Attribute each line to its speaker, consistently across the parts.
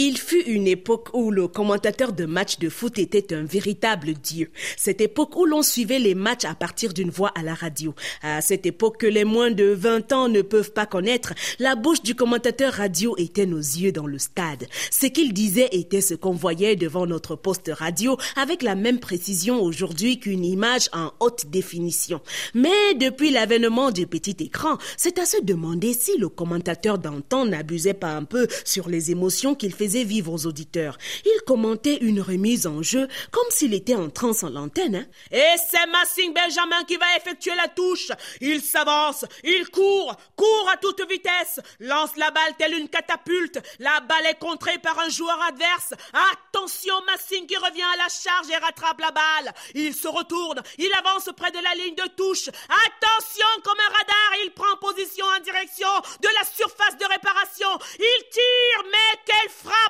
Speaker 1: Il fut une époque où le commentateur de matchs de foot était un véritable dieu. Cette époque où l'on suivait les matchs à partir d'une voix à la radio. À cette époque que les moins de 20 ans ne peuvent pas connaître, la bouche du commentateur radio était nos yeux dans le stade. Ce qu'il disait était ce qu'on voyait devant notre poste radio avec la même précision aujourd'hui qu'une image en haute définition. Mais depuis l'avènement du petit écran, c'est à se demander si le commentateur d'antan n'abusait pas un peu sur les émotions qu'il faisait vivre aux auditeurs. Il commentait une remise en jeu comme s'il était en transe en l'antenne. Hein.
Speaker 2: Et c'est Massing Benjamin qui va effectuer la touche. Il s'avance, il court, court à toute vitesse, lance la balle telle une catapulte. La balle est contrée par un joueur adverse. Attention, Massing qui revient à la charge et rattrape la balle. Il se retourne, il avance près de la ligne de touche. Attention, comme un radar, il prend position en direction de la surface de réparation. Il tire, mais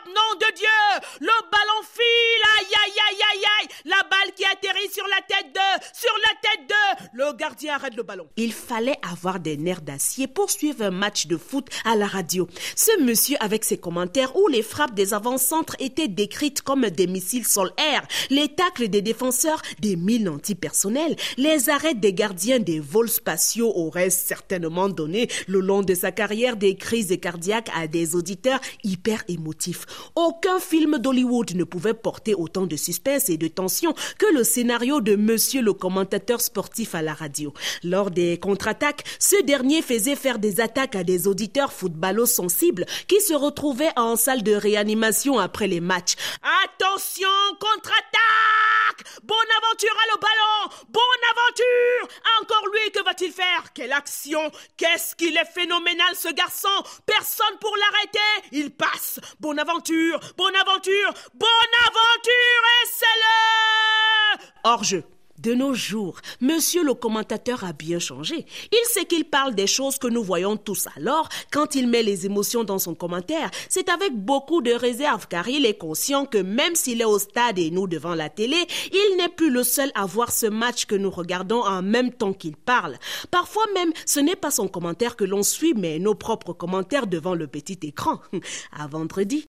Speaker 2: nom de Dieu Sur la tête de Le gardien arrête le ballon.
Speaker 1: Il fallait avoir des nerfs d'acier pour suivre un match de foot à la radio. Ce monsieur avec ses commentaires où les frappes des avant-centres étaient décrites comme des missiles sol-air, les tacles des défenseurs des mines antipersonnels, les arrêts des gardiens des vols spatiaux auraient certainement donné le long de sa carrière des crises cardiaques à des auditeurs hyper émotifs. Aucun film d'Hollywood ne pouvait porter autant de suspense et de tension que le scénario de Monsieur le commentateur sportif à la radio. Lors des contre-attaques, ce dernier faisait faire des attaques à des auditeurs footballos sensibles qui se retrouvaient en salle de réanimation après les matchs.
Speaker 2: Attention, contre-attaque! Bonaventure a le ballon! Bonaventure! Encore lui, que va-t-il faire? Quelle action! Qu'est-ce qu'il est phénoménal ce garçon? Personne pour l'arrêter! Il passe! Bonaventure! Aventure, bonne aventure, bonne aventure, et c'est le
Speaker 1: hors-jeu. De nos jours, monsieur le commentateur a bien changé. Il sait qu'il parle des choses que nous voyons tous. Alors, quand il met les émotions dans son commentaire, c'est avec beaucoup de réserve car il est conscient que même s'il est au stade et nous devant la télé, il n'est plus le seul à voir ce match que nous regardons en même temps qu'il parle. Parfois même, ce n'est pas son commentaire que l'on suit, mais nos propres commentaires devant le petit écran. À vendredi.